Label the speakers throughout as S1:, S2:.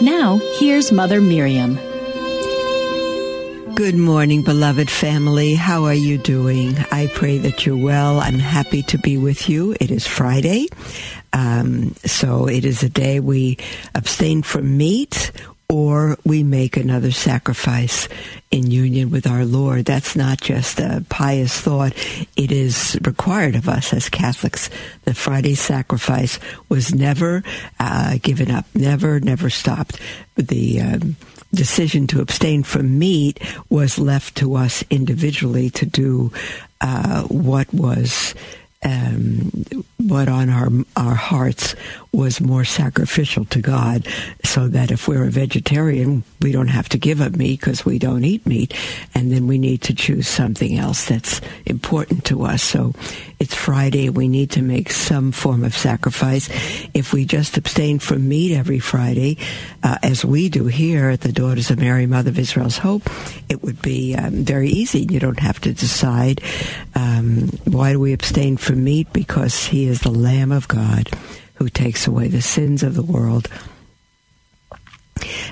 S1: Now, here's Mother Miriam.
S2: Good morning, beloved family. How are you doing? I pray that you're well. I'm happy to be with you. It is Friday. Um, so it is a day we abstain from meat or we make another sacrifice in union with our Lord. That's not just a pious thought. It is required of us as Catholics. The Friday sacrifice was never uh, given up, never, never stopped. The um, decision to abstain from meat was left to us individually to do uh, what was um, what on our our hearts was more sacrificial to God, so that if we're a vegetarian, we don't have to give up meat because we don't eat meat, and then we need to choose something else that's important to us. So it's Friday. We need to make some form of sacrifice. If we just abstain from meat every Friday, uh, as we do here at the Daughters of Mary, Mother of Israel's Hope, it would be um, very easy. You don't have to decide um, why do we abstain from meat because He is the Lamb of God who takes away the sins of the world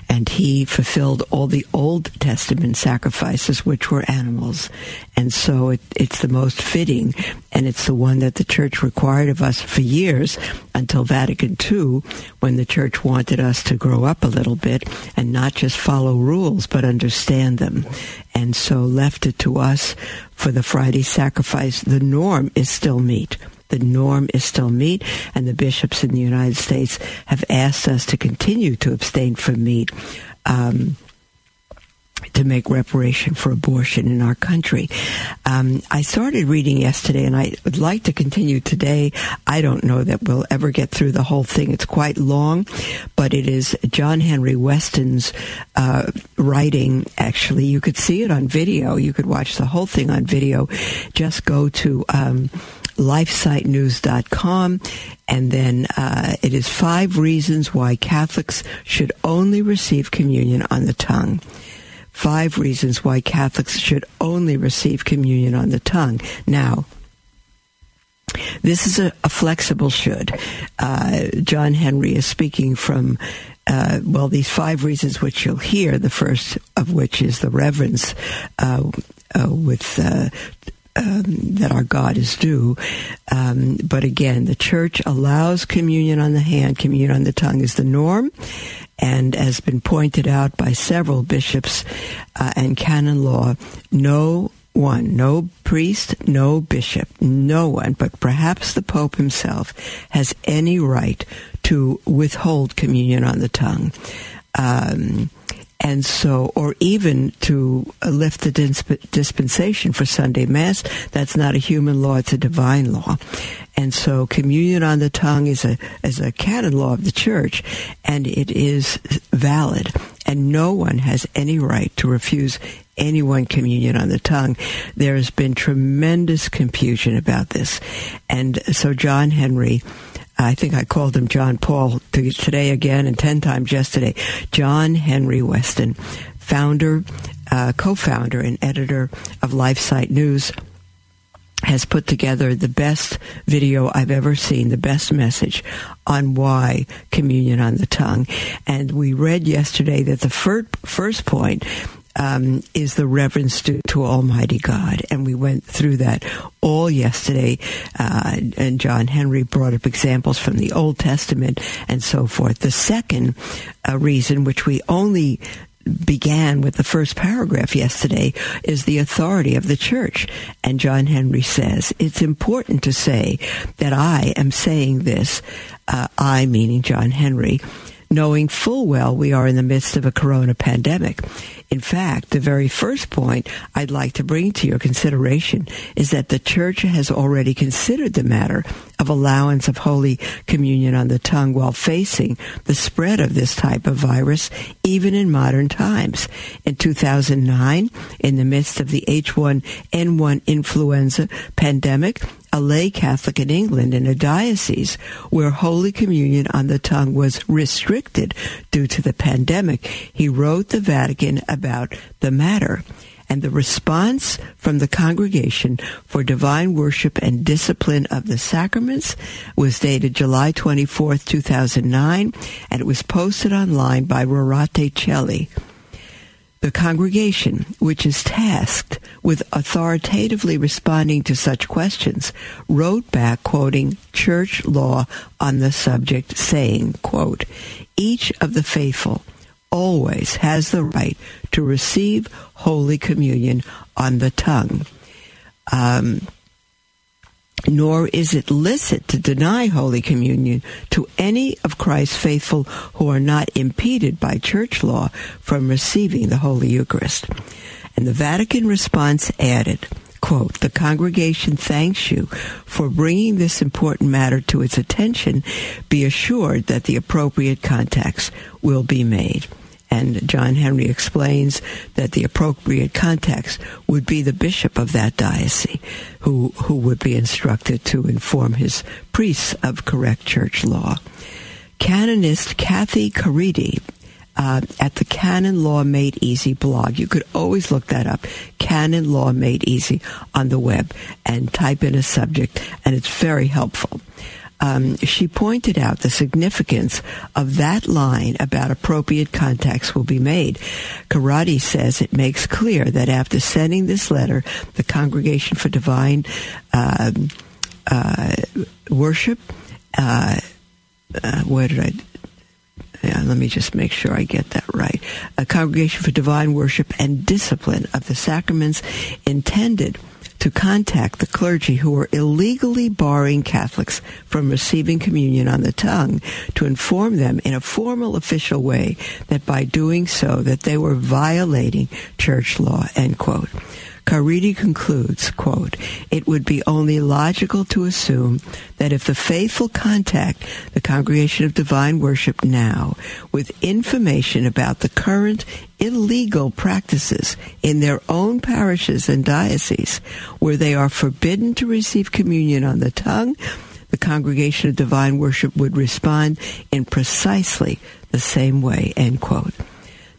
S2: and he fulfilled all the Old Testament sacrifices, which were animals. And so it, it's the most fitting, and it's the one that the church required of us for years until Vatican II, when the church wanted us to grow up a little bit and not just follow rules, but understand them. And so left it to us for the Friday sacrifice. The norm is still meat the norm is still meat, and the bishops in the United States have asked us to continue to abstain from meat. Um, to make reparation for abortion in our country. Um, I started reading yesterday, and I would like to continue today. I don't know that we'll ever get through the whole thing. It's quite long, but it is John Henry Weston's uh, writing. Actually, you could see it on video. You could watch the whole thing on video. Just go to um, lifesitenews.com. And then uh, it is five reasons why Catholics should only receive communion on the tongue. Five reasons why Catholics should only receive communion on the tongue. Now, this is a, a flexible should. Uh, John Henry is speaking from uh, well, these five reasons which you'll hear, the first of which is the reverence uh, uh, with uh, um, that our God is due. Um, but again, the church allows communion on the hand, communion on the tongue is the norm. And has been pointed out by several bishops uh, and canon law, no one, no priest, no bishop, no one, but perhaps the Pope himself has any right to withhold communion on the tongue. Um, and so, or even to lift the disp- dispensation for Sunday Mass, that's not a human law, it's a divine law. And so communion on the tongue is a, is a canon law of the church, and it is valid. And no one has any right to refuse anyone communion on the tongue. There has been tremendous confusion about this. And so John Henry I think I called him John Paul today again and 10 times yesterday. John Henry Weston, founder, uh, co-founder and editor of LifeSite News, has put together the best video I've ever seen, the best message on why communion on the tongue. And we read yesterday that the fir- first point um, is the reverence to, to, Almighty God. And we went through that all yesterday. Uh, and John Henry brought up examples from the Old Testament and so forth. The second uh, reason, which we only began with the first paragraph yesterday is the authority of the church. And John Henry says, it's important to say that I am saying this, uh, I meaning John Henry, knowing full well we are in the midst of a corona pandemic. In fact, the very first point I'd like to bring to your consideration is that the church has already considered the matter of allowance of Holy Communion on the tongue while facing the spread of this type of virus, even in modern times. In 2009, in the midst of the H1N1 influenza pandemic, a lay Catholic in England in a diocese where Holy Communion on the tongue was restricted due to the pandemic. He wrote the Vatican about the matter. And the response from the Congregation for Divine Worship and Discipline of the Sacraments was dated July 24, 2009, and it was posted online by Rorate Caeli. The congregation, which is tasked with authoritatively responding to such questions, wrote back quoting church law on the subject saying, quote, each of the faithful always has the right to receive Holy Communion on the tongue. Um, nor is it licit to deny Holy Communion to any of Christ's faithful who are not impeded by church law from receiving the Holy Eucharist. And the Vatican response added, quote, the congregation thanks you for bringing this important matter to its attention. Be assured that the appropriate contacts will be made. And John Henry explains that the appropriate context would be the bishop of that diocese who, who would be instructed to inform his priests of correct church law. Canonist Cathy Caridi uh, at the Canon Law Made Easy blog. You could always look that up. Canon Law Made Easy on the web and type in a subject, and it's very helpful um, she pointed out the significance of that line about appropriate contacts will be made. Caridi says it makes clear that after sending this letter, the Congregation for Divine uh, uh, Worship, uh, uh, where did I? Yeah, let me just make sure I get that right. A Congregation for Divine Worship and Discipline of the Sacraments intended to contact the clergy who were illegally barring Catholics from receiving communion on the tongue to inform them in a formal official way that by doing so that they were violating church law, end quote. Caridi concludes, quote, it would be only logical to assume that if the faithful contact the Congregation of Divine Worship now with information about the current illegal practices in their own parishes and dioceses where they are forbidden to receive communion on the tongue, the Congregation of Divine Worship would respond in precisely the same way, end quote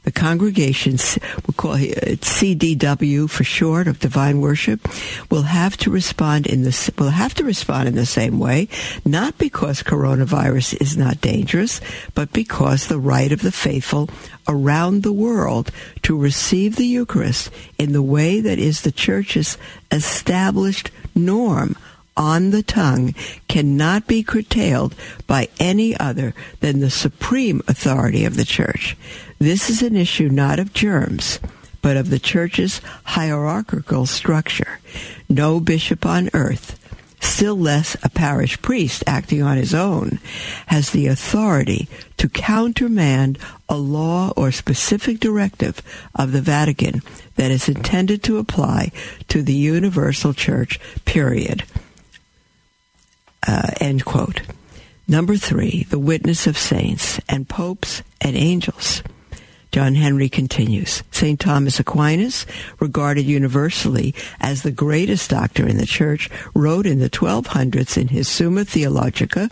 S2: the congregation, we'll call it uh, CDW for short of Divine Worship, will have to respond in the will have to respond in the same way, not because coronavirus is not dangerous, but because the right of the faithful around the world to receive the Eucharist in the way that is the Church's established norm on the tongue cannot be curtailed by any other than the supreme authority of the church. This is an issue not of germs, but of the church's hierarchical structure. No bishop on earth, still less a parish priest acting on his own, has the authority to countermand a law or specific directive of the Vatican that is intended to apply to the universal church, period. Uh, end quote. Number three, the witness of saints and popes and angels. John Henry continues. St. Thomas Aquinas, regarded universally as the greatest doctor in the church, wrote in the 1200s in his Summa Theologica,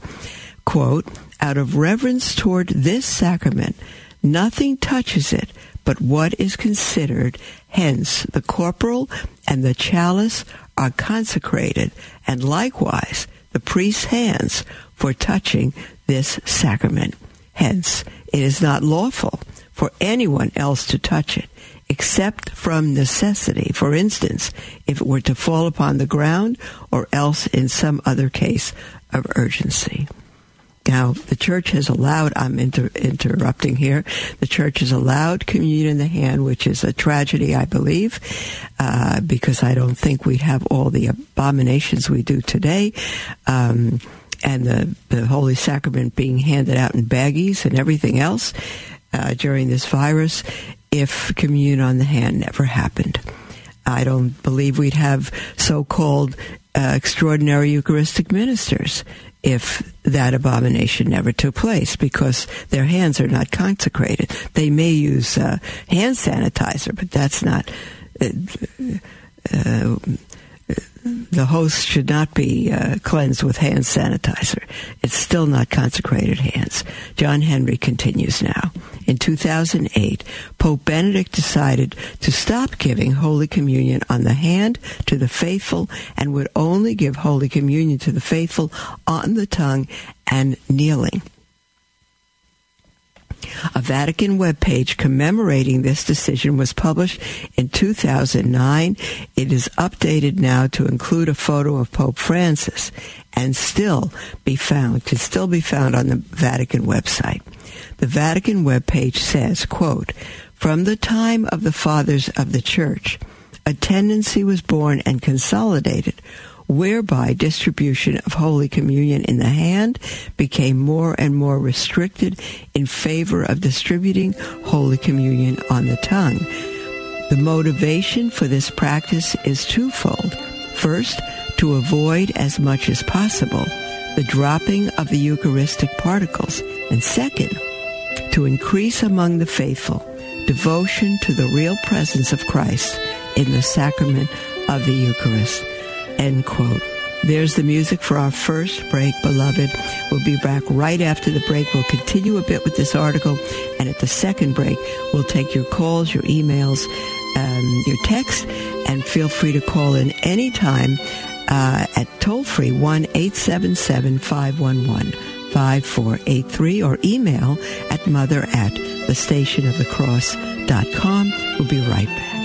S2: quote, out of reverence toward this sacrament, nothing touches it but what is considered. Hence, the corporal and the chalice are consecrated, and likewise the priest's hands for touching this sacrament. Hence, it is not lawful for anyone else to touch it, except from necessity. For instance, if it were to fall upon the ground or else in some other case of urgency. Now, the church has allowed, I'm inter- interrupting here, the church has allowed communion in the hand, which is a tragedy, I believe, uh, because I don't think we'd have all the abominations we do today. Um, and the, the Holy Sacrament being handed out in baggies and everything else uh, during this virus if communion on the hand never happened. I don't believe we'd have so-called uh, extraordinary Eucharistic ministers if that abomination never took place because their hands are not consecrated. They may use uh, hand sanitizer, but that's not. Uh, uh the host should not be uh, cleansed with hand sanitizer. It's still not consecrated hands. John Henry continues now. In 2008, Pope Benedict decided to stop giving Holy Communion on the hand to the faithful and would only give Holy Communion to the faithful on the tongue and kneeling. A Vatican webpage commemorating this decision was published in 2009. It is updated now to include a photo of Pope Francis and still be found, can still be found on the Vatican website. The Vatican webpage says, quote, from the time of the fathers of the church, a tendency was born and consolidated whereby distribution of Holy Communion in the hand became more and more restricted in favor of distributing Holy Communion on the tongue. The motivation for this practice is twofold. First, to avoid as much as possible the dropping of the Eucharistic particles, and second, to increase among the faithful devotion to the real presence of Christ in the sacrament of the Eucharist. End quote. There's the music for our first break, beloved. We'll be back right after the break. We'll continue a bit with this article. And at the second break, we'll take your calls, your emails, um, your texts, and feel free to call in anytime uh, at toll free 1 877 511 5483 or email at mother at the station of the cross.com. We'll be right back.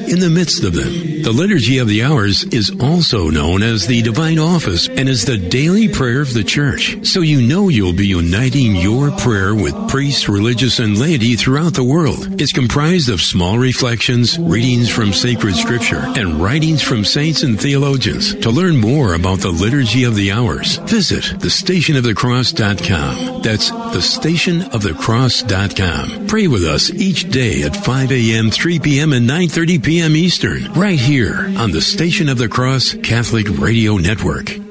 S3: in the midst of them. The Liturgy of the Hours is also known as the Divine Office and is the daily prayer of the Church. So you know you'll be uniting your prayer with priests, religious, and laity throughout the world. It's comprised of small reflections, readings from sacred scripture, and writings from saints and theologians. To learn more about the Liturgy of the Hours, visit thestationofthecross.com. That's thestationofthecross.com. Pray with us each day at 5 a.m., 3 p.m., and 9.30 p.m. Eastern, right here on the Station of the Cross Catholic Radio Network.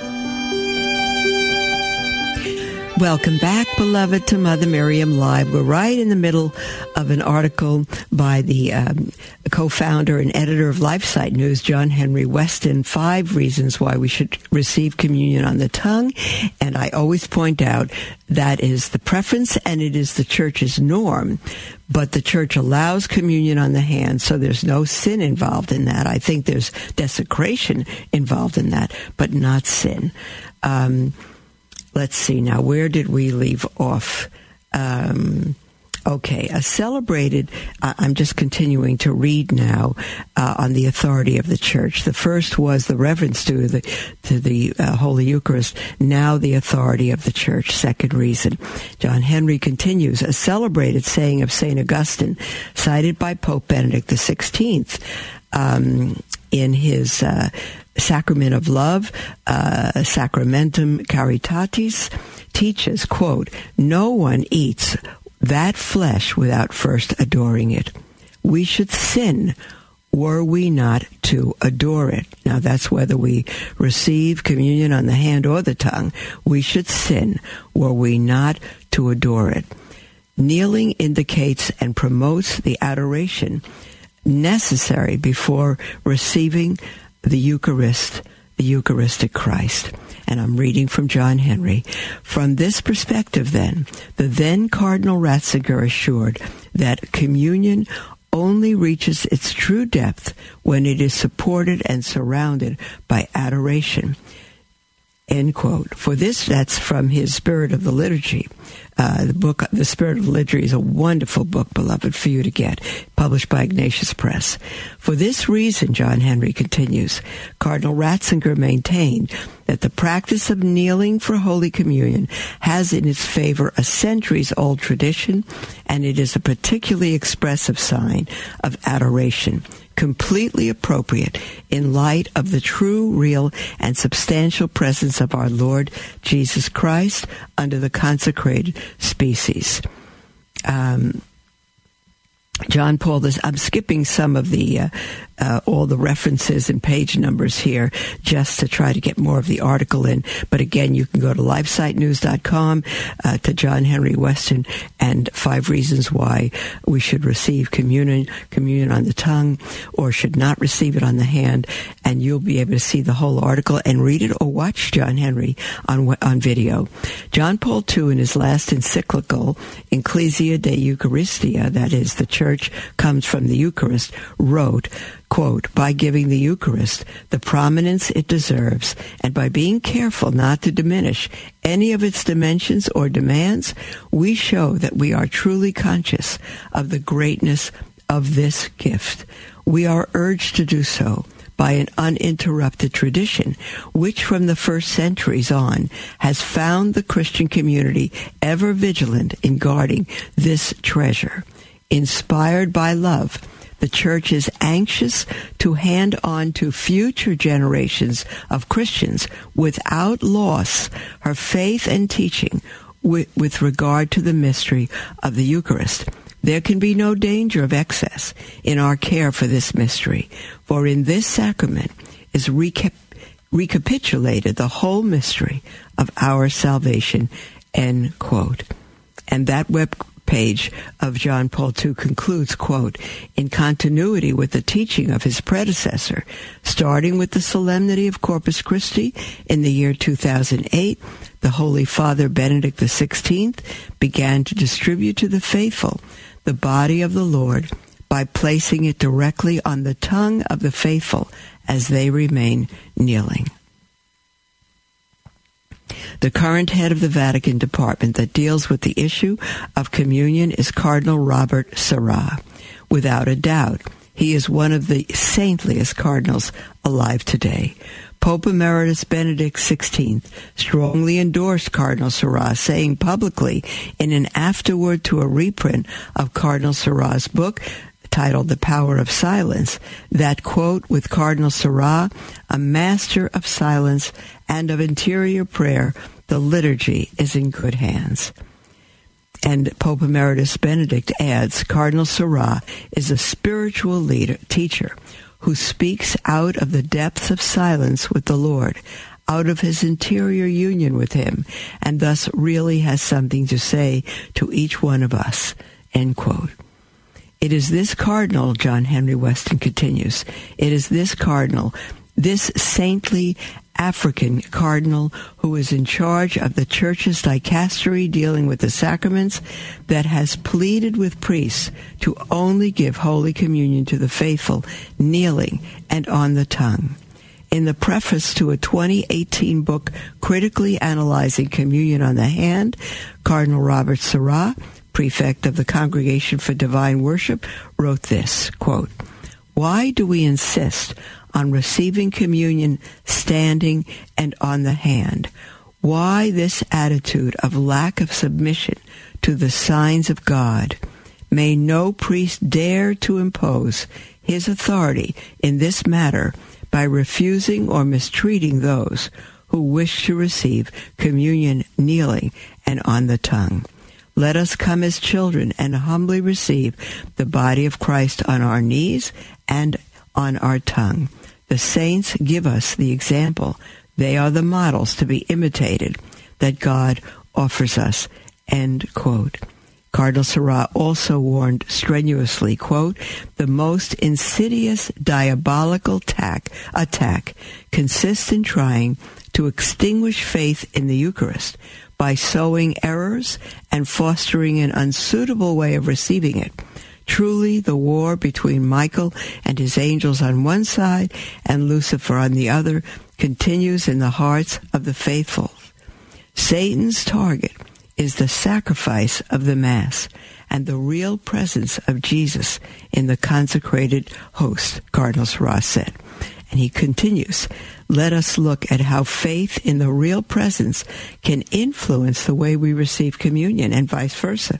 S2: Welcome back, beloved, to Mother Miriam Live. We're right in the middle of an article by the um, co-founder and editor of LifeSite News, John Henry Weston, Five Reasons Why We Should Receive Communion on the Tongue. And I always point out that is the preference and it is the church's norm. But the church allows communion on the hand, so there's no sin involved in that. I think there's desecration involved in that, but not sin. Um, let's see now, where did we leave off? Um, okay, a celebrated, uh, I'm just continuing to read now uh, on the authority of the church. The first was the reverence to the, to the uh, Holy Eucharist, now the authority of the church. Second reason. John Henry continues, a celebrated saying of St. Augustine, cited by Pope Benedict XVI. Um, in his uh, Sacrament of Love, uh, Sacramentum Caritatis, teaches, quote, no one eats that flesh without first adoring it. We should sin were we not to adore it. Now that's whether we receive communion on the hand or the tongue. We should sin were we not to adore it. Kneeling indicates and promotes the adoration necessary before receiving the Eucharist, the Eucharistic Christ. And I'm reading from John Henry. From this perspective, then, the then Cardinal Ratzinger assured that communion only reaches its true depth when it is supported and surrounded by adoration. End quote. For this, that's from his Spirit of the Liturgy. Uh, the book, The Spirit of Liturgy, is a wonderful book, beloved, for you to get, published by Ignatius Press. For this reason, John Henry continues, Cardinal Ratzinger maintained that the practice of kneeling for Holy Communion has in its favor a centuries old tradition, and it is a particularly expressive sign of adoration completely appropriate in light of the true, real, and substantial presence of our Lord Jesus Christ under the consecrated species. Um, John Paul, this, I'm skipping some of the uh, uh, all the references and page numbers here just to try to get more of the article in. But again, you can go to lifesitenews.com uh, to John Henry Weston and five reasons why we should receive communion, communion on the tongue or should not receive it on the hand. And you'll be able to see the whole article and read it or watch John Henry on, on video. John Paul II in his last encyclical, Ecclesia de Eucharistia, that is, the church comes from the Eucharist, wrote, quote, by giving the Eucharist the prominence it deserves and by being careful not to diminish any of its dimensions or demands, we show that we are truly conscious of the greatness of this gift. We are urged to do so by an uninterrupted tradition, which from the first centuries on has found the Christian community ever vigilant in guarding this treasure. Inspired by love, the church is anxious to hand on to future generations of Christians without loss her faith and teaching with, with regard to the mystery of the Eucharist. There can be no danger of excess in our care for this mystery, for in this sacrament is recap- recapitulated the whole mystery of our salvation. End quote. And that web page of John Paul II concludes, quote, in continuity with the teaching of his predecessor, starting with the solemnity of Corpus Christi in the year 2008, the Holy Father Benedict XVI began to distribute to the faithful the body of the Lord by placing it directly on the tongue of the faithful as they remain kneeling. The current head of the Vatican department that deals with the issue of communion is Cardinal Robert Sarah. Without a doubt, he is one of the saintliest cardinals alive today. Pope Emeritus Benedict XVI strongly endorsed Cardinal Sarah, saying publicly in an afterword to a reprint of Cardinal Sarah's book, titled The Power of Silence, that quote, with Cardinal Sarah, a master of silence and of interior prayer, the liturgy is in good hands. And Pope Emeritus Benedict adds, Cardinal Sarah is a spiritual leader, teacher who speaks out of the depths of silence with the Lord, out of his interior union with him and thus really has something to say to each one of us. End quote. It is this cardinal, John Henry Weston continues, it is this cardinal, this saintly African cardinal who is in charge of the church's dicastery dealing with the sacraments that has pleaded with priests to only give Holy Communion to the faithful kneeling and on the tongue. In the preface to a 2018 book critically analyzing communion on the hand, Cardinal Robert Sarah, prefect of the Congregation for Divine Worship, wrote this, quote, Why do we insist on receiving communion standing and on the hand. Why this attitude of lack of submission to the signs of God? May no priest dare to impose his authority in this matter by refusing or mistreating those who wish to receive communion kneeling and on the tongue. Let us come as children and humbly receive the body of Christ on our knees and on our tongue. The saints give us the example. They are the models to be imitated that God offers us. End quote. Cardinal Sarah also warned strenuously, quote, the most insidious diabolical attack consists in trying to extinguish faith in the Eucharist by sowing errors and fostering an unsuitable way of receiving it. Truly, the war between Michael and his angels on one side and Lucifer on the other continues in the hearts of the faithful. Satan's target is the sacrifice of the Mass and the real presence of Jesus in the consecrated host, Cardinal Sarah said. And he continues, let us look at how faith in the real presence can influence the way we receive communion and vice versa.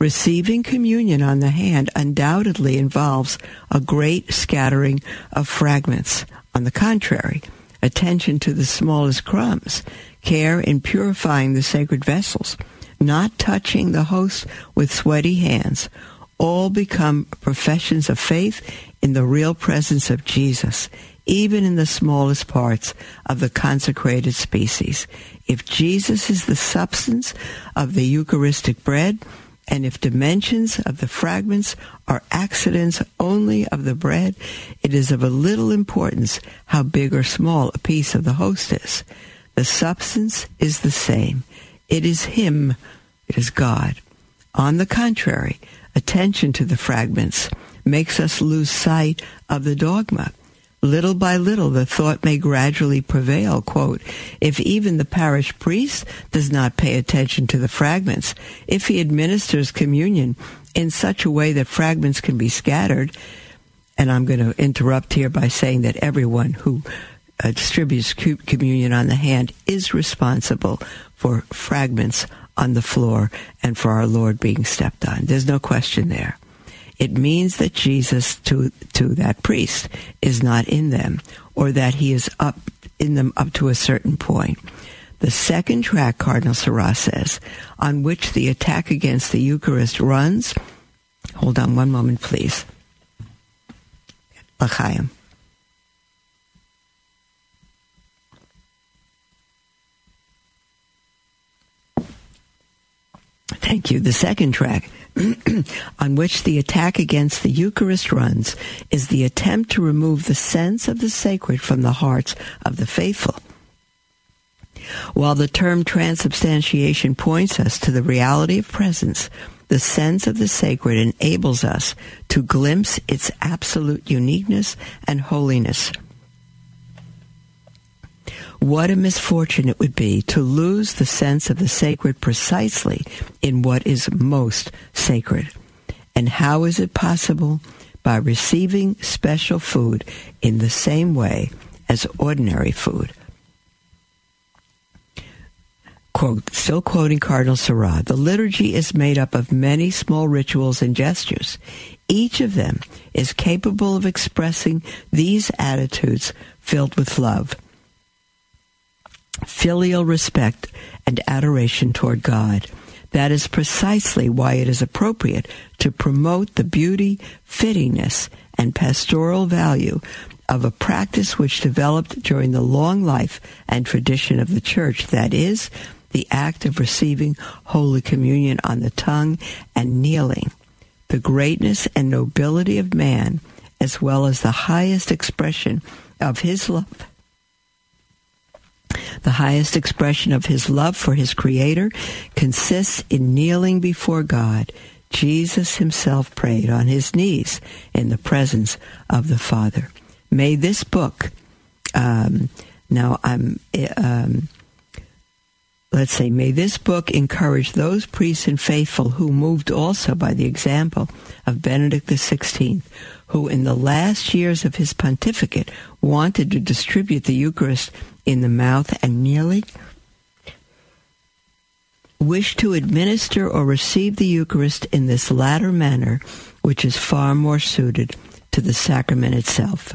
S2: Receiving communion on the hand undoubtedly involves a great scattering of fragments. On the contrary, attention to the smallest crumbs, care in purifying the sacred vessels, not touching the host with sweaty hands, all become professions of faith in the real presence of Jesus, even in the smallest parts of the consecrated species. If Jesus is the substance of the Eucharistic bread, and if dimensions of the fragments are accidents only of the bread, it is of a little importance how big or small a piece of the host is. The substance is the same. It is Him. It is God. On the contrary, attention to the fragments makes us lose sight of the dogma. Little by little, the thought may gradually prevail, quote, if even the parish priest does not pay attention to the fragments, if he administers communion in such a way that fragments can be scattered, and I'm going to interrupt here by saying that everyone who uh, distributes communion on the hand is responsible for fragments on the floor and for our Lord being stepped on. There's no question there it means that Jesus to to that priest is not in them or that he is up in them up to a certain point. The second track, Cardinal Sarah says, on which the attack against the Eucharist runs. Hold on one moment, please. L'chaim. Thank you. The second track on which the attack against the Eucharist runs is the attempt to remove the sense of the sacred from the hearts of the faithful. While the term transubstantiation points us to the reality of presence, the sense of the sacred enables us to glimpse its absolute uniqueness and holiness. What a misfortune it would be to lose the sense of the sacred precisely in what is most sacred. And how is it possible? By receiving special food in the same way as ordinary food. Quote, still quoting Cardinal Sarah, the liturgy is made up of many small rituals and gestures. Each of them is capable of expressing these attitudes filled with love filial respect and adoration toward God. That is precisely why it is appropriate to promote the beauty, fittingness, and pastoral value of a practice which developed during the long life and tradition of the church, that is, the act of receiving Holy Communion on the tongue and kneeling. The greatness and nobility of man, as well as the highest expression of his love. The highest expression of his love for his Creator consists in kneeling before God. Jesus himself prayed on his knees in the presence of the Father. May this book, um, now I'm, um, let's say, may this book encourage those priests and faithful who moved also by the example of Benedict XVI, who in the last years of his pontificate wanted to distribute the Eucharist in the mouth and kneeling wish to administer or receive the Eucharist in this latter manner, which is far more suited to the sacrament itself.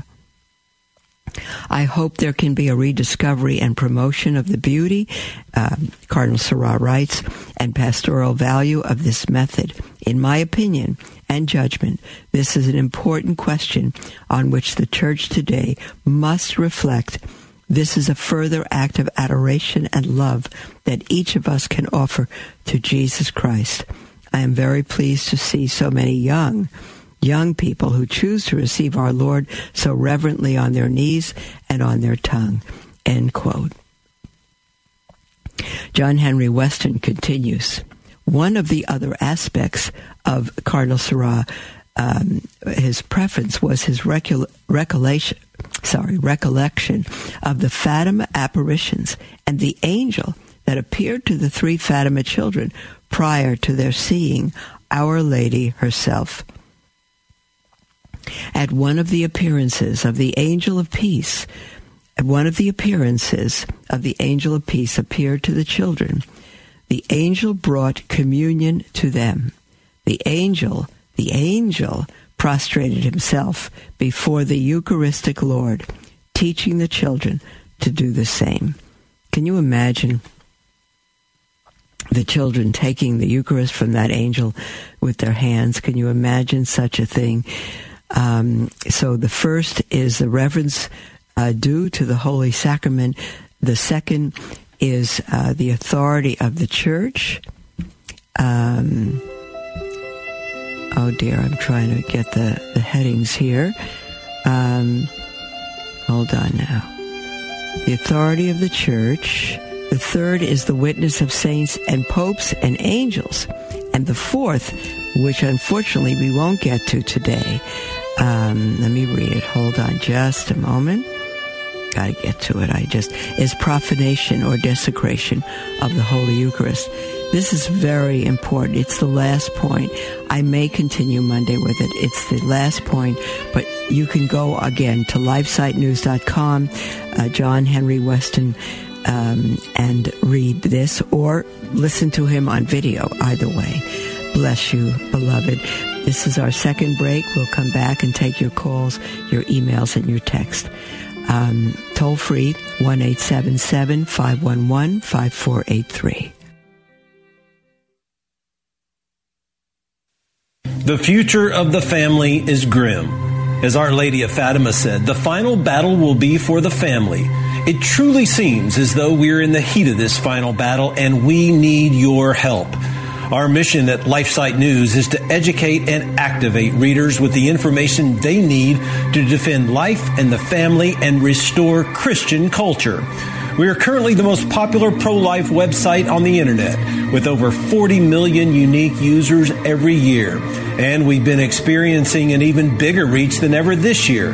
S2: I hope there can be a rediscovery and promotion of the beauty, um, Cardinal Sarah writes, and pastoral value of this method. In my opinion and judgment, this is an important question on which the Church today must reflect this is a further act of adoration and love that each of us can offer to Jesus Christ. I am very pleased to see so many young, young people who choose to receive our Lord so reverently on their knees and on their tongue. End quote. John Henry Weston continues. One of the other aspects of Cardinal Sarah um, his preference was his recul- recollection, sorry, recollection of the Fatima apparitions and the angel that appeared to the three Fatima children prior to their seeing Our Lady herself. At one of the appearances of the angel of peace, one of the appearances of the angel of peace appeared to the children. The angel brought communion to them. The angel the angel prostrated himself before the Eucharistic Lord, teaching the children to do the same. Can you imagine the children taking the Eucharist from that angel with their hands? Can you imagine such a thing? Um, so the first is the reverence uh, due to the Holy Sacrament. The second is uh, the authority of the Church. Um, oh dear, I'm trying to get the, the headings here. Um, hold on now. The authority of the church. The third is the witness of saints and popes and angels. And the fourth, which unfortunately we won't get to today. Um, let me read it. Hold on just a moment. Got to get to it. I just is profanation or desecration of the Holy Eucharist. This is very important. It's the last point. I may continue Monday with it. It's the last point, but you can go again to lifesitenews.com, uh, John Henry Weston, um, and read this or listen to him on video. Either way. Bless you, beloved. This is our second break. We'll come back and take your calls, your emails, and your text. Um, toll free, 1 511 5483.
S4: The future of the family is grim. As Our Lady of Fatima said, the final battle will be for the family. It truly seems as though we're in the heat of this final battle and we need your help. Our mission at LifeSite News is to educate and activate readers with the information they need to defend life and the family and restore Christian culture. We are currently the most popular pro life website on the internet with over 40 million unique users every year. And we've been experiencing an even bigger reach than ever this year.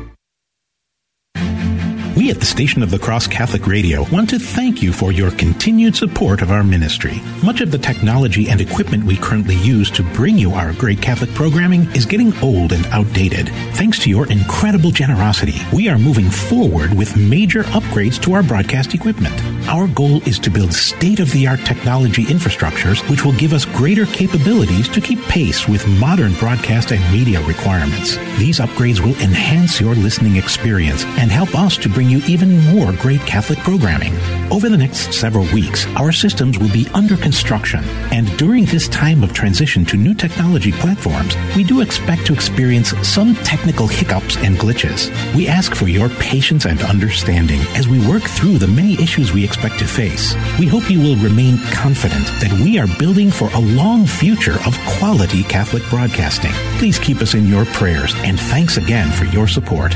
S5: We at the Station of the Cross Catholic Radio want to thank you for your continued support of our ministry. Much of the technology and equipment we currently use to bring you our great Catholic programming is getting old and outdated. Thanks to your incredible generosity, we are moving forward with major upgrades to our broadcast equipment. Our goal is to build state-of-the-art technology infrastructures which will give us greater capabilities to keep pace with modern broadcast and media requirements. These upgrades will enhance your listening experience and help us to bring you even more great Catholic programming. Over the next several weeks, our systems will be under construction, and during this time of transition to new technology platforms, we do expect to experience some technical hiccups and glitches. We ask for your patience and understanding as we work through the many issues we expect to face. We hope you will remain confident that we are building for a long future of quality Catholic broadcasting. Please keep us in your prayers, and thanks again for your support.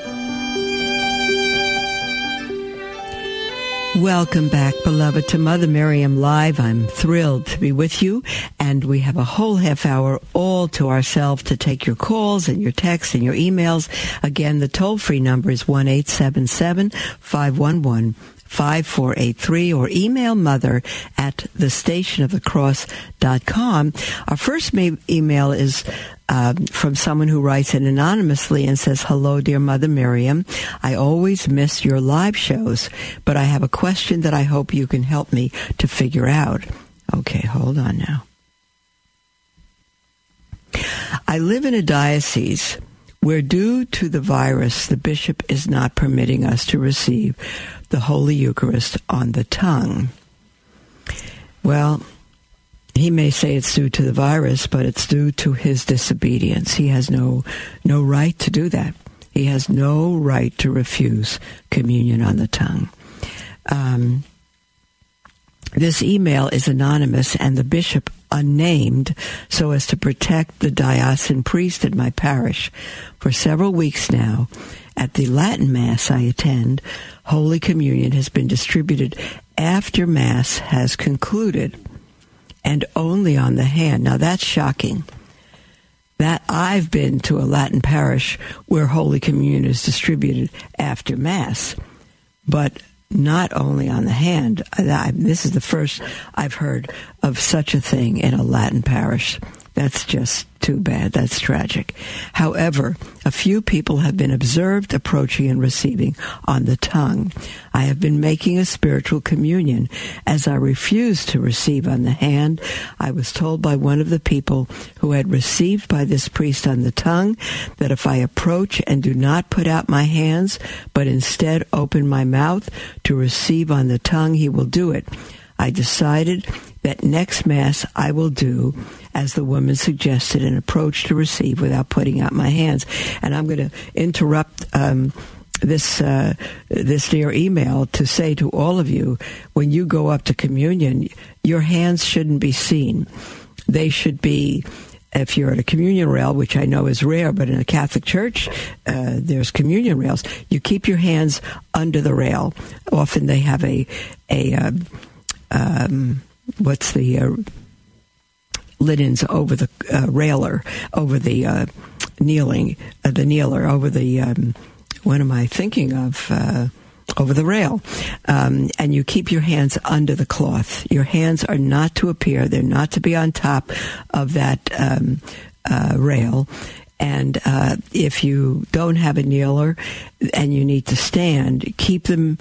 S2: Welcome back, beloved, to Mother Miriam Live. I'm thrilled to be with you, and we have a whole half hour all to ourselves to take your calls and your texts and your emails. Again, the toll free number is 1 877 511 5483 or email mother at the station of the. Our first ma- email is um, from someone who writes it anonymously and says, Hello, dear Mother Miriam. I always miss your live shows, but I have a question that I hope you can help me to figure out. Okay, hold on now. I live in a diocese where, due to the virus, the bishop is not permitting us to receive the Holy Eucharist on the tongue. Well, he may say it's due to the virus, but it's due to his disobedience. He has no no right to do that. He has no right to refuse communion on the tongue. Um, this email is anonymous and the bishop unnamed so as to protect the diocesan priest in my parish. For several weeks now, at the Latin Mass I attend, Holy Communion has been distributed after Mass has concluded and only on the hand. Now that's shocking. That I've been to a Latin parish where Holy Communion is distributed after Mass, but not only on the hand. I, this is the first I've heard of such a thing in a Latin parish. That's just too bad. That's tragic. However, a few people have been observed approaching and receiving on the tongue. I have been making a spiritual communion as I refused to receive on the hand. I was told by one of the people who had received by this priest on the tongue that if I approach and do not put out my hands, but instead open my mouth to receive on the tongue, he will do it. I decided that next Mass I will do as the woman suggested an approach to receive without putting out my hands. And I'm going to interrupt. Um, this uh, this dear email to say to all of you when you go up to communion, your hands shouldn't be seen. They should be if you're at a communion rail, which I know is rare, but in a Catholic church, uh, there's communion rails. You keep your hands under the rail. Often they have a a uh, um, what's the uh, linens over the uh, railer, over the uh, kneeling, uh, the kneeler, over the, um, what am I thinking of? Uh, over the rail. Um, and you keep your hands under the cloth. Your hands are not to appear, they're not to be on top of that um, uh, rail. And uh, if you don't have a kneeler and you need to stand, keep them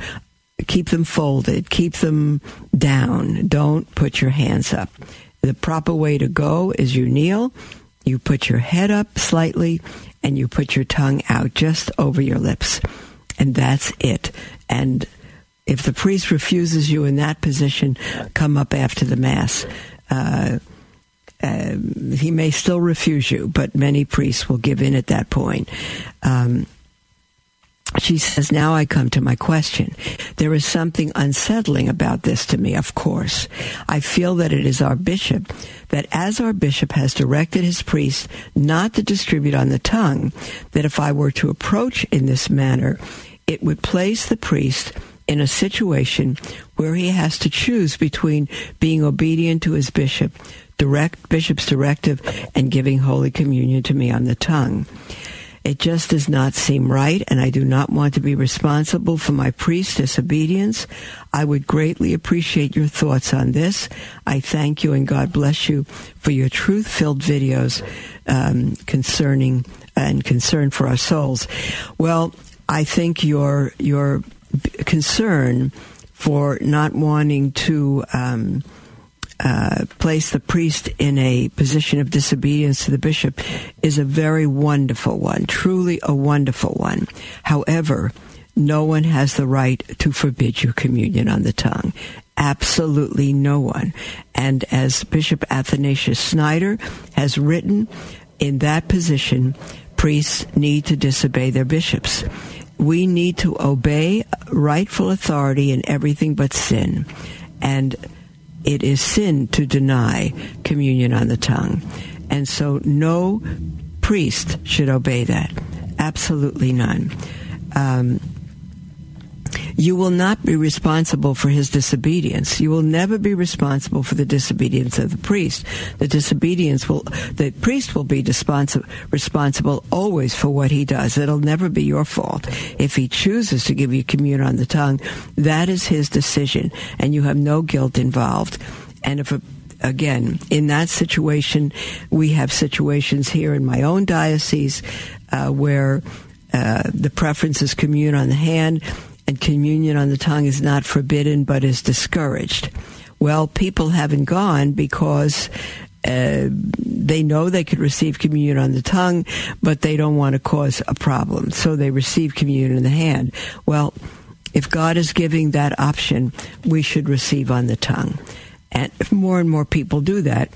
S2: keep them folded, keep them down. Don't put your hands up. The proper way to go is you kneel, you put your head up slightly, and you put your tongue out just over your lips. And that's it. And if the priest refuses you in that position, come up after the Mass. Uh, uh, he may still refuse you, but many priests will give in at that point. Um, she says, Now I come to my question. There is something unsettling about this to me, of course. I feel that it is our bishop, that as our bishop has directed his priest not to distribute on the tongue, that if I were to approach in this manner, it would place the priest in a situation where he has to choose between being obedient to his bishop direct bishop's directive and giving Holy Communion to me on the tongue. It just does not seem right, and I do not want to be responsible for my priest's disobedience. I would greatly appreciate your thoughts on this. I thank you, and God bless you for your truth filled videos um, concerning and concern for our souls. Well, I think your your concern for not wanting to um, uh, place the priest in a position of disobedience to the bishop is a very wonderful one, truly a wonderful one. However, no one has the right to forbid you communion on the tongue. Absolutely no one. And as Bishop Athanasius Schneider has written, in that position, priests need to disobey their bishops. We need to obey rightful authority in everything but sin. And it is sin to deny communion on the tongue. And so no priest should obey that. Absolutely none. Um, you will not be responsible for his disobedience. You will never be responsible for the disobedience of the priest. The disobedience will, the priest will be responsible always for what he does. It'll never be your fault. If he chooses to give you communion on the tongue, that is his decision, and you have no guilt involved. And if a again, in that situation, we have situations here in my own diocese uh, where uh, the preference is commune on the hand and communion on the tongue is not forbidden but is discouraged. Well, people haven't gone because uh, they know they could receive communion on the tongue, but they don't want to cause a problem. So they receive communion in the hand. Well, if God is giving that option, we should receive on the tongue. And if more and more people do that,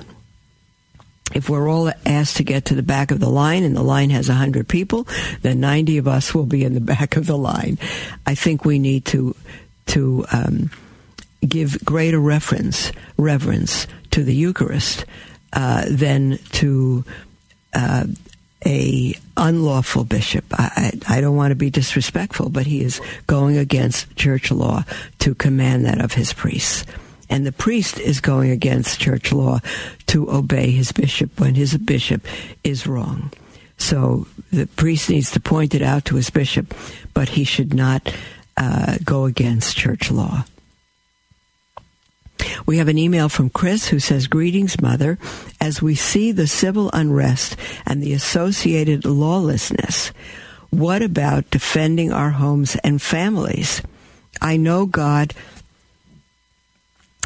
S2: if we're all asked to get to the back of the line and the line has 100 people, then 90 of us will be in the back of the line. I think we need to, to um, give greater reference, reverence to the Eucharist uh, than to uh, a unlawful bishop. I, I, I don't want to be disrespectful, but he is going against church law to command that of his priests and the priest is going against church law to obey his bishop when his bishop is wrong. So the priest needs to point it out to his bishop, but he should not uh, go against church law. We have an email from Chris who says, Greetings, Mother. As we see the civil unrest and the associated lawlessness, what about defending our homes and families? I know God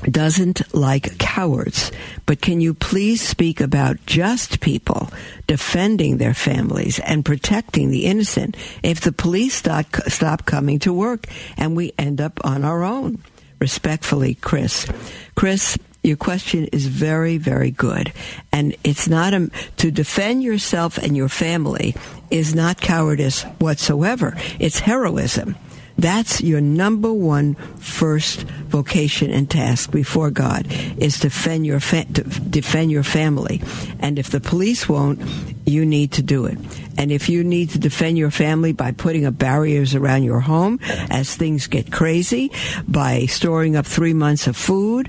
S2: doesn't like cowards. But can you please speak about just people defending their families and protecting the innocent if the police stop, stop coming to work and we end up on our own? Respectfully, Chris. Chris, your question is very, very good. And it's not a, to defend yourself and your family is not cowardice whatsoever. It's heroism. That's your number one first vocation and task before God is defend your fa- to defend your family. And if the police won't, you need to do it. And if you need to defend your family by putting up barriers around your home as things get crazy, by storing up three months of food,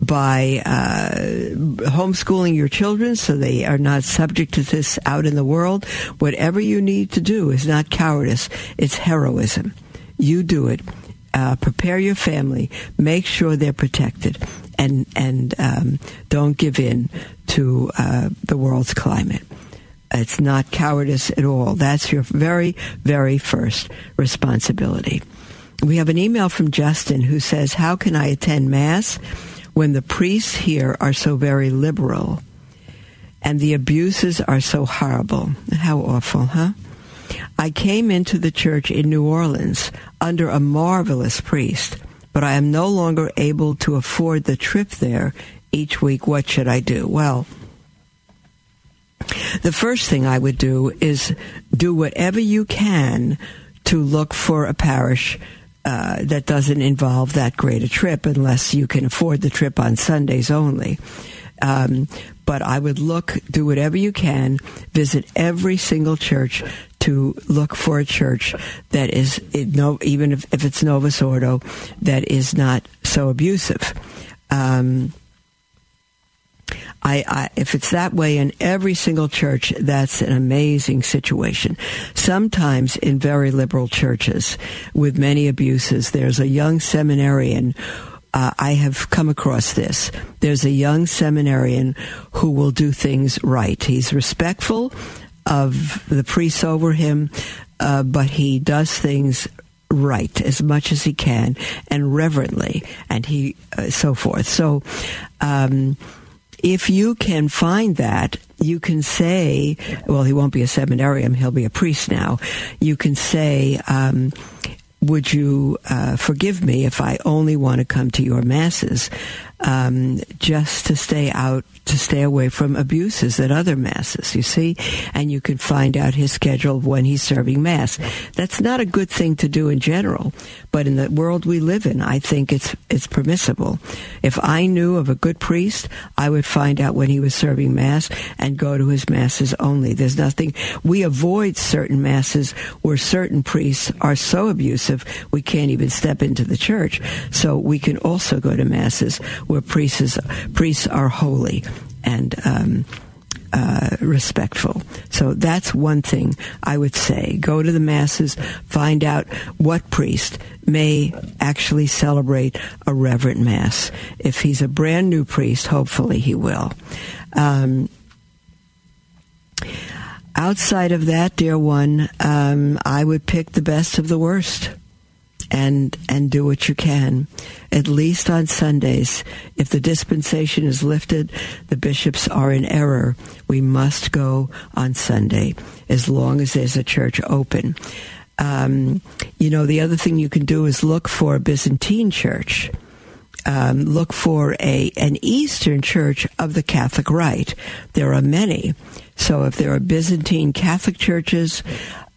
S2: by uh, homeschooling your children so they are not subject to this out in the world, whatever you need to do is not cowardice, it's heroism. You do it. Uh, prepare your family. Make sure they're protected, and and um, don't give in to uh, the world's climate. It's not cowardice at all. That's your very, very first responsibility. We have an email from Justin who says, How can I attend Mass when the priests here are so very liberal and the abuses are so horrible? How awful, huh? I came into the church in New Orleans under a marvelous priest, but I am no longer able to afford the trip there each week. What should I do? Well, the first thing I would do is do whatever you can to look for a parish uh, that doesn't involve that great a trip unless you can afford the trip on Sundays only. Um, but I would look, do whatever you can, visit every single church to look for a church that is, no, even if, if it's Novus Ordo, that is not so abusive. Um, I, I, if it's that way in every single church, that's an amazing situation. Sometimes in very liberal churches with many abuses, there's a young seminarian uh, I have come across this. There's a young seminarian who will do things right. He's respectful of the priests over him, uh, but he does things right as much as he can and reverently, and he uh, so forth. So, um, if you can find that, you can say, well, he won't be a seminarian; he'll be a priest now. You can say. Um, would you uh, forgive me if I only want to come to your masses um, just to stay out to stay away from abuses at other masses, you see? And you can find out his schedule of when he's serving mass. That's not a good thing to do in general, but in the world we live in, I think it's, it's permissible. If I knew of a good priest, I would find out when he was serving mass and go to his masses only. There's nothing, we avoid certain masses where certain priests are so abusive we can't even step into the church. So we can also go to masses where priests, priests are holy and um, uh, respectful. So that's one thing I would say. Go to the masses, find out what priest may actually celebrate a reverent mass. If he's a brand new priest, hopefully he will. Um, outside of that, dear one, um, I would pick the best of the worst and and do what you can at least on Sundays if the dispensation is lifted the bishops are in error we must go on Sunday as long as there's a church open um, you know the other thing you can do is look for a Byzantine church um, look for a an Eastern church of the Catholic Rite. There are many. So if there are Byzantine Catholic churches,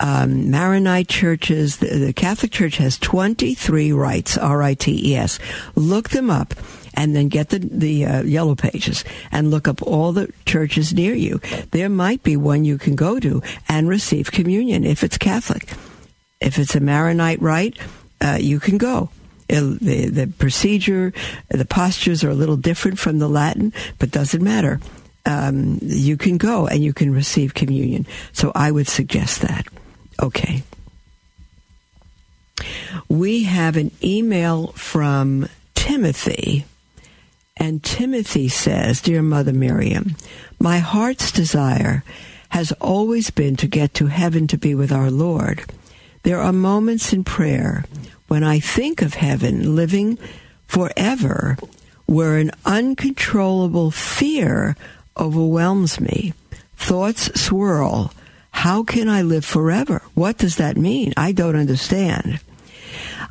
S2: um, Maronite churches. The, the, Catholic Church has 23 rites, R-I-T-E-S. Look them up and then get the, the uh, yellow pages and look up all the churches near you. There might be one you can go to and receive communion if it's Catholic. If it's a Maronite rite, uh, you can go. The, the procedure, the postures are a little different from the Latin, but doesn't matter. Um, you can go and you can receive communion. So I would suggest that. Okay. We have an email from Timothy, and Timothy says, Dear Mother Miriam, my heart's desire has always been to get to heaven to be with our Lord. There are moments in prayer when I think of heaven living forever where an uncontrollable fear overwhelms me. Thoughts swirl how can I live forever? What does that mean? I don't understand.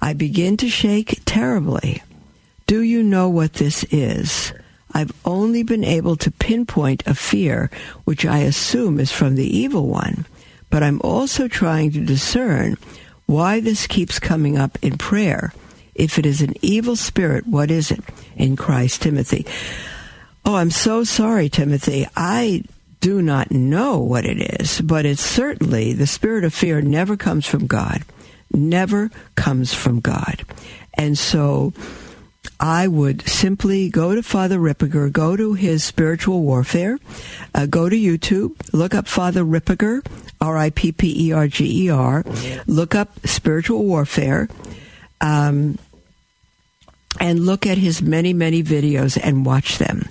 S2: I begin to shake terribly. Do you know what this is? I've only been able to pinpoint a fear which I assume is from the evil one, but I'm also trying to discern why this keeps coming up in prayer. If it is an evil spirit, what is it? In Christ, Timothy. Oh, I'm so sorry, Timothy. I do not know what it is, but it's certainly the spirit of fear never comes from God. Never comes from God. And so I would simply go to Father Ripperger, go to his spiritual warfare, uh, go to YouTube, look up Father Ripperger, R I P P E R G E R, look up spiritual warfare. Um, and look at his many, many videos and watch them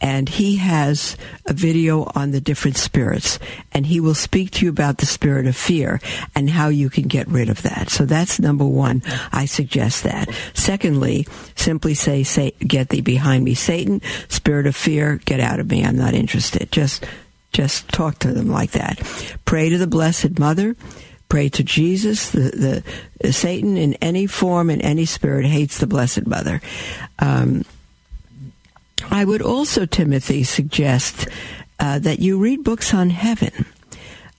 S2: and he has a video on the different spirits and he will speak to you about the spirit of fear and how you can get rid of that. So that's number one. I suggest that. Secondly, simply say, say, get thee behind me, Satan, spirit of fear, get out of me. I'm not interested. Just, just talk to them like that. Pray to the Blessed Mother. Pray to Jesus. The, the, the Satan in any form, in any spirit, hates the Blessed Mother. Um, I would also, Timothy, suggest uh, that you read books on heaven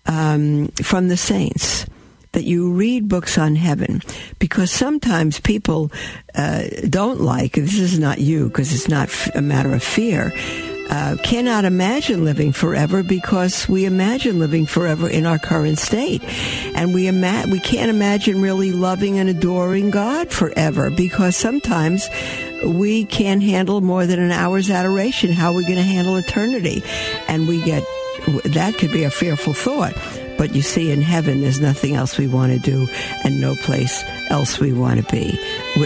S2: um, from the saints. That you read books on heaven because sometimes people uh, don't like this is not you because it's not a matter of fear. Uh, cannot imagine living forever because we imagine living forever in our current state, and we ima- we can't imagine really loving and adoring God forever because sometimes we can't handle more than an hour's adoration. How are we going to handle eternity? And we get that could be a fearful thought. But you see, in heaven, there's nothing else we want to do and no place else we want to be.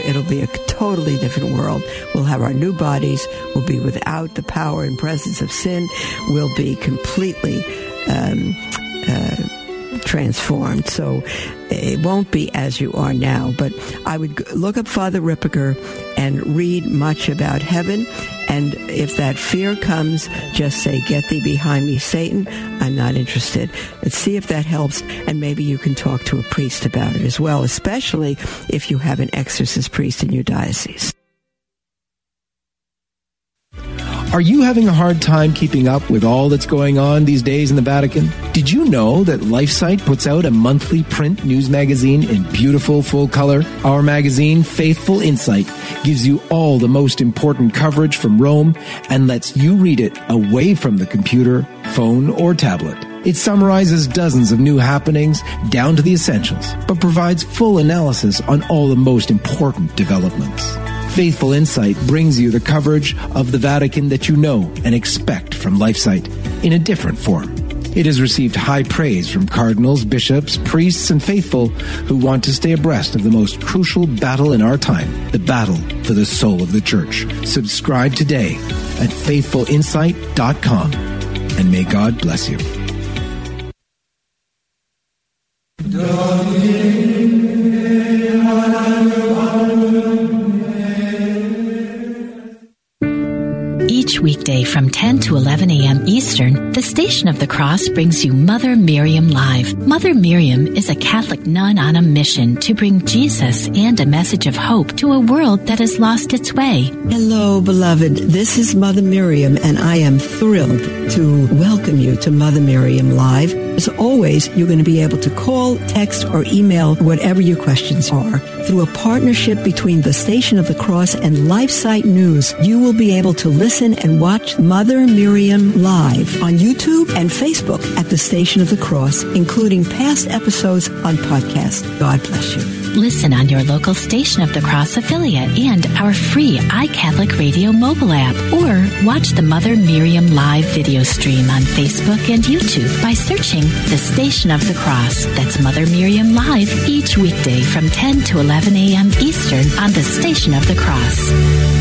S2: It'll be a totally different world. We'll have our new bodies. We'll be without the power and presence of sin. We'll be completely um, uh, transformed. So it won't be as you are now. But I would look up Father Ripperger and read much about heaven. And if that fear comes, just say, Get thee behind me, Satan. I'm not interested. Let's see if that helps. And maybe you can talk to a priest about it as well, especially if you have an exorcist priest in your diocese.
S6: Are you having a hard time keeping up with all that's going on these days in the Vatican? Did you know that LifeSite puts out a monthly print news magazine in beautiful full color? Our magazine, Faithful Insight, gives you all the most important coverage from Rome and lets you read it away from the computer, phone, or tablet. It summarizes dozens of new happenings down to the essentials, but provides full analysis on all the most important developments. Faithful Insight brings you the coverage of the Vatican that you know and expect from LifeSite in a different form. It has received high praise from cardinals, bishops, priests, and faithful who want to stay abreast of the most crucial battle in our time, the battle for the soul of the church. Subscribe today at faithfulinsight.com and may God bless you.
S1: From 10 to 11 a.m. Eastern, the Station of the Cross brings you Mother Miriam Live. Mother Miriam is a Catholic nun on a mission to bring Jesus and a message of hope to a world that has lost its way.
S2: Hello, beloved. This is Mother Miriam, and I am thrilled to welcome you to Mother Miriam Live. As always, you're going to be able to call, text, or email whatever your questions are. Through a partnership between the Station of the Cross and LifeSite News, you will be able to listen and watch Mother Miriam live on YouTube and Facebook at the Station of the Cross, including past episodes on podcast. God bless you.
S1: Listen on your local Station of the Cross affiliate and our free iCatholic Radio mobile app, or watch the Mother Miriam live video stream on Facebook and YouTube by searching the Station of the Cross. That's Mother Miriam Live each weekday from 10 to 11 a.m. Eastern on the Station of the Cross.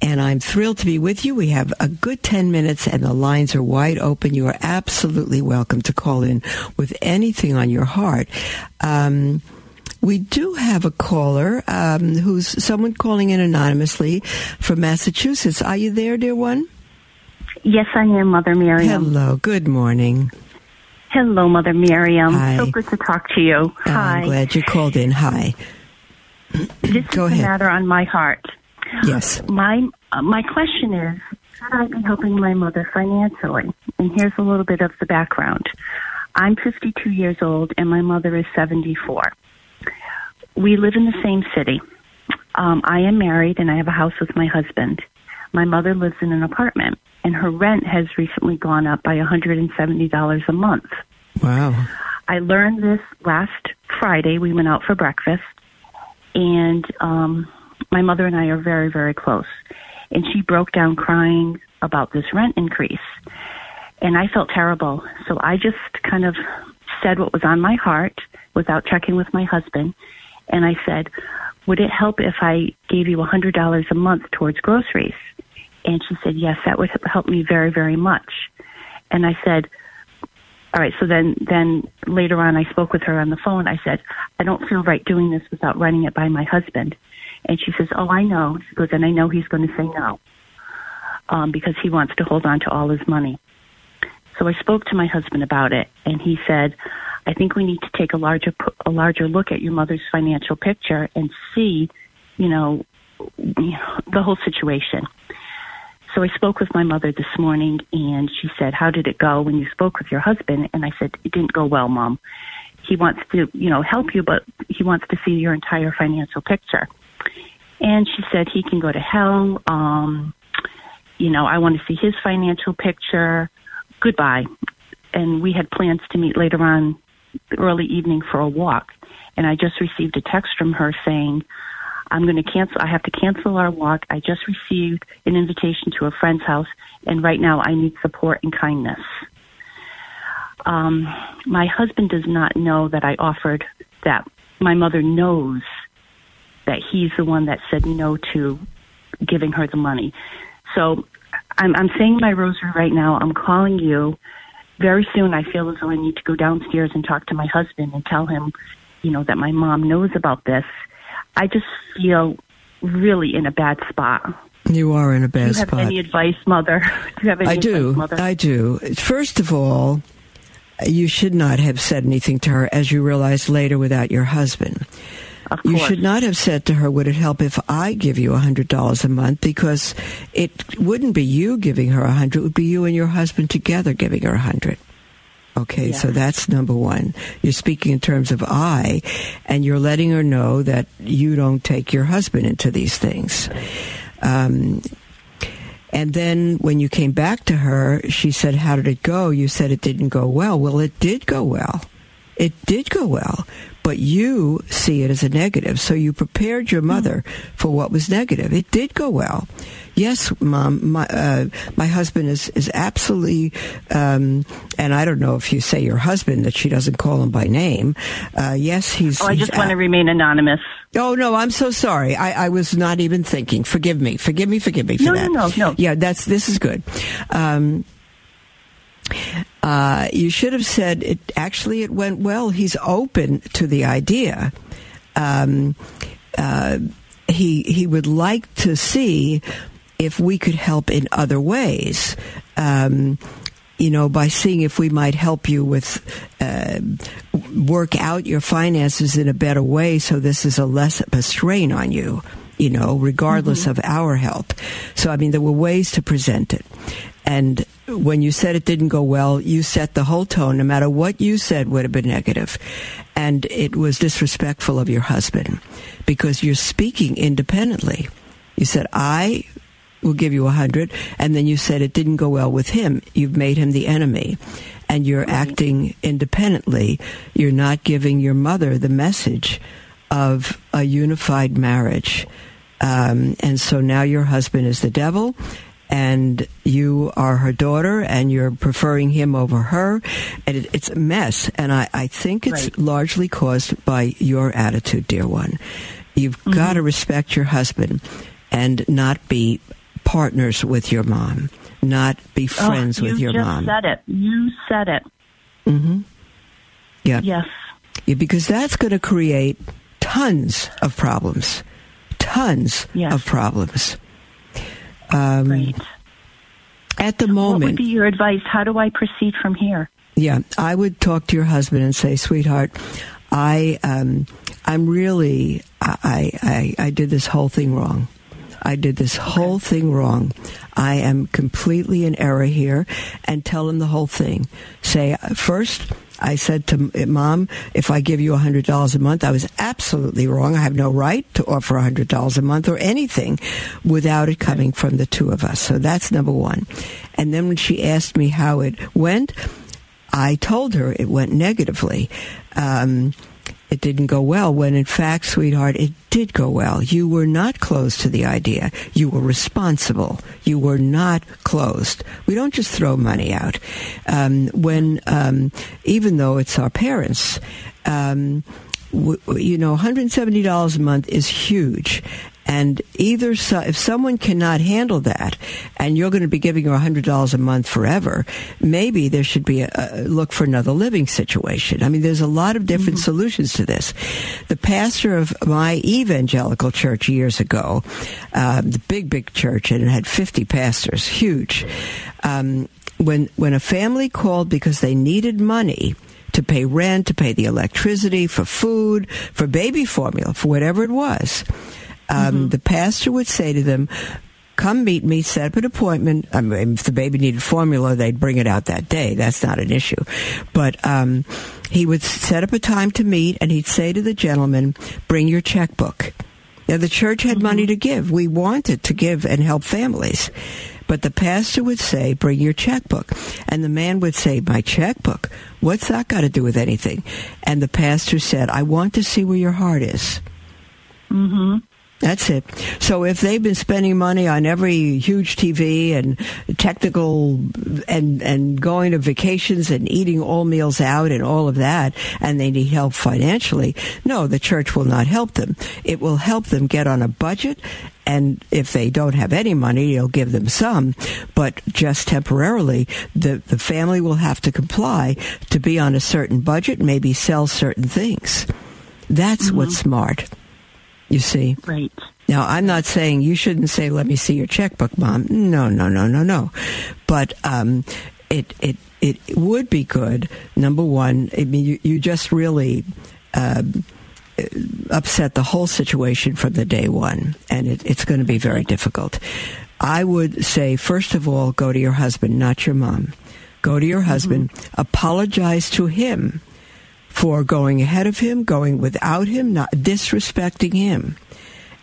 S2: and I'm thrilled to be with you. We have a good 10 minutes and the lines are wide open. You are absolutely welcome to call in with anything on your heart. Um, we do have a caller um, who's someone calling in anonymously from Massachusetts. Are you there, dear one?
S7: Yes, I am, Mother Miriam.
S2: Hello. Good morning.
S7: Hello, Mother Miriam.
S2: Hi.
S7: So good to talk to you. Hi.
S2: I'm glad you called in. Hi.
S7: This
S2: Go
S7: is
S2: ahead.
S7: a matter on my heart.
S2: Yes.
S7: My uh, my question is, should I be helping my mother financially? And here's a little bit of the background. I'm 52 years old, and my mother is 74. We live in the same city. Um, I am married, and I have a house with my husband. My mother lives in an apartment, and her rent has recently gone up by $170 a month.
S2: Wow.
S7: I learned this last Friday. We went out for breakfast, and um, my mother and I are very, very close. And she broke down crying about this rent increase. And I felt terrible. So I just kind of said what was on my heart without checking with my husband. And I said, Would it help if I gave you a $100 a month towards groceries? And she said, Yes, that would help me very, very much. And I said, all right. So then, then later on, I spoke with her on the phone. I said, I don't feel right doing this without running it by my husband. And she says, Oh, I know. She goes, and I know he's going to say no, um, because he wants to hold on to all his money. So I spoke to my husband about it, and he said, I think we need to take a larger a larger look at your mother's financial picture and see, you know, the whole situation. So I spoke with my mother this morning, and she said, "How did it go when you spoke with your husband?" And I said, "It didn't go well, Mom. He wants to, you know, help you, but he wants to see your entire financial picture." And she said, "He can go to hell. Um, you know, I want to see his financial picture. Goodbye." And we had plans to meet later on early evening for a walk. And I just received a text from her saying, I'm going to cancel. I have to cancel our walk. I just received an invitation to a friend's house, and right now I need support and kindness. Um, my husband does not know that I offered that. My mother knows that he's the one that said no to giving her the money. So I'm, I'm saying my rosary right now. I'm calling you. Very soon, I feel as though I need to go downstairs and talk to my husband and tell him, you know, that my mom knows about this I just feel really in a bad spot.
S2: You are in a bad
S7: spot. Do you have
S2: spot.
S7: any advice, Mother? do you have any
S2: I do.
S7: Advice, Mother?
S2: I do. First of all, you should not have said anything to her, as you realized later, without your husband. You should not have said to her, Would it help if I give you a $100 a month? Because it wouldn't be you giving her a 100 it would be you and your husband together giving her a 100 Okay, yeah. so that's number one. You're speaking in terms of I, and you're letting her know that you don't take your husband into these things. Um, and then when you came back to her, she said, How did it go? You said it didn't go well. Well, it did go well. It did go well but you see it as a negative. So you prepared your mother for what was negative. It did go well. Yes, mom, my, uh, my husband is, is absolutely, um, and I don't know if you say your husband that she doesn't call him by name. Uh, yes, he's.
S7: Oh, I just want to remain anonymous.
S2: Oh no, I'm so sorry. I, I, was not even thinking. Forgive me. Forgive me. Forgive me for
S7: no,
S2: that.
S7: No, no, no.
S2: Yeah, that's this is good. Um, uh, you should have said it. Actually, it went well. He's open to the idea. Um, uh, he he would like to see if we could help in other ways. Um, you know, by seeing if we might help you with uh, work out your finances in a better way, so this is a less of a strain on you. You know, regardless mm-hmm. of our help. So, I mean, there were ways to present it, and when you said it didn't go well, you set the whole tone. No matter what you said would have been negative. And it was disrespectful of your husband because you're speaking independently. You said, I will give you a hundred. And then you said it didn't go well with him. You've made him the enemy and you're acting independently. You're not giving your mother the message of a unified marriage. Um, and so now your husband is the devil and you are her daughter and you're preferring him over her. And it, it's a mess. And I, I think it's right. largely caused by your attitude, dear one. You've mm-hmm. got to respect your husband and not be partners with your mom, not be oh, friends
S7: oh,
S2: with your
S7: mom.
S2: mom.
S7: You said it. You said it.
S2: Mm-hmm. Yeah.
S7: Yes.
S2: Yeah, because that's going to create tons of problems. Tons
S7: yes.
S2: of problems. Um,
S7: right.
S2: At the moment,
S7: what would be your advice? How do I proceed from here?
S2: Yeah, I would talk to your husband and say, "Sweetheart, I, um, I'm really, I, I, I did this whole thing wrong. I did this whole thing wrong. I am completely in error here." And tell him the whole thing. Say first I said to mom, if I give you $100 a month, I was absolutely wrong. I have no right to offer $100 a month or anything without it coming from the two of us. So that's number one. And then when she asked me how it went, I told her it went negatively. Um, it didn't go well when in fact, sweetheart, it did go well. You were not closed to the idea. You were responsible. You were not closed. We don't just throw money out. Um, when, um, even though it's our parents, um, w- you know, $170 a month is huge. And either so, if someone cannot handle that, and you're going to be giving her hundred dollars a month forever, maybe there should be a, a, look for another living situation. I mean, there's a lot of different mm-hmm. solutions to this. The pastor of my evangelical church years ago, uh, the big big church, and it had 50 pastors, huge. Um, when when a family called because they needed money to pay rent, to pay the electricity, for food, for baby formula, for whatever it was. Um, mm-hmm. The pastor would say to them, come meet me, set up an appointment. I mean, if the baby needed formula, they'd bring it out that day. That's not an issue. But um, he would set up a time to meet, and he'd say to the gentleman, bring your checkbook. Now, the church had mm-hmm. money to give. We wanted to give and help families. But the pastor would say, bring your checkbook. And the man would say, my checkbook? What's that got to do with anything? And the pastor said, I want to see where your heart is.
S7: Mm-hmm.
S2: That's it. So if they've been spending money on every huge TV and technical and and going to vacations and eating all meals out and all of that, and they need help financially, no, the church will not help them. It will help them get on a budget and if they don't have any money, you'll give them some, but just temporarily, the, the family will have to comply to be on a certain budget, maybe sell certain things. That's mm-hmm. what's smart. You see?
S7: Right.
S2: Now, I'm not saying you shouldn't say, let me see your checkbook, mom. No, no, no, no, no. But, um, it, it, it would be good. Number one, I mean, you, you just really, um, upset the whole situation from the day one, and it, it's going to be very difficult. I would say, first of all, go to your husband, not your mom. Go to your mm-hmm. husband, apologize to him for going ahead of him, going without him, not disrespecting him.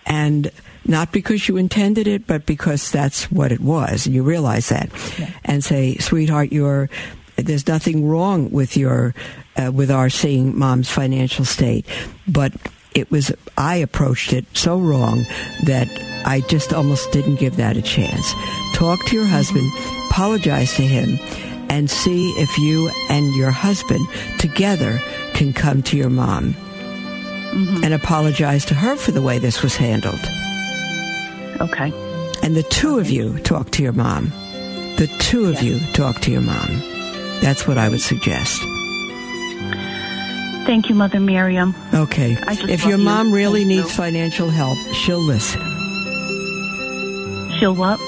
S2: And not because you intended it, but because that's what it was. And you realize that. Yeah. And say, sweetheart, you're, there's nothing wrong with your, uh, with our seeing mom's financial state, but it was, I approached it so wrong that I just almost didn't give that a chance. Talk to your husband, apologize to him, and see if you and your husband together can come to your mom mm-hmm. and apologize to her for the way this was handled.
S7: Okay.
S2: And the two okay. of you talk to your mom. The two of you talk to your mom. That's what I would suggest.
S7: Thank you, Mother Miriam.
S2: Okay. If your mom you. really needs financial help, she'll listen.
S7: She'll what?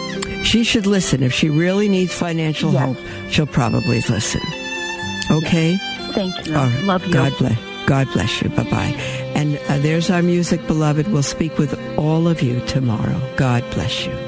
S2: She should listen. If she really needs financial help, she'll probably listen. Okay?
S7: Thank you. Right. Love you.
S2: God bless. God bless you. Bye bye. And uh, there's our music, beloved. We'll speak with all of you tomorrow. God bless you.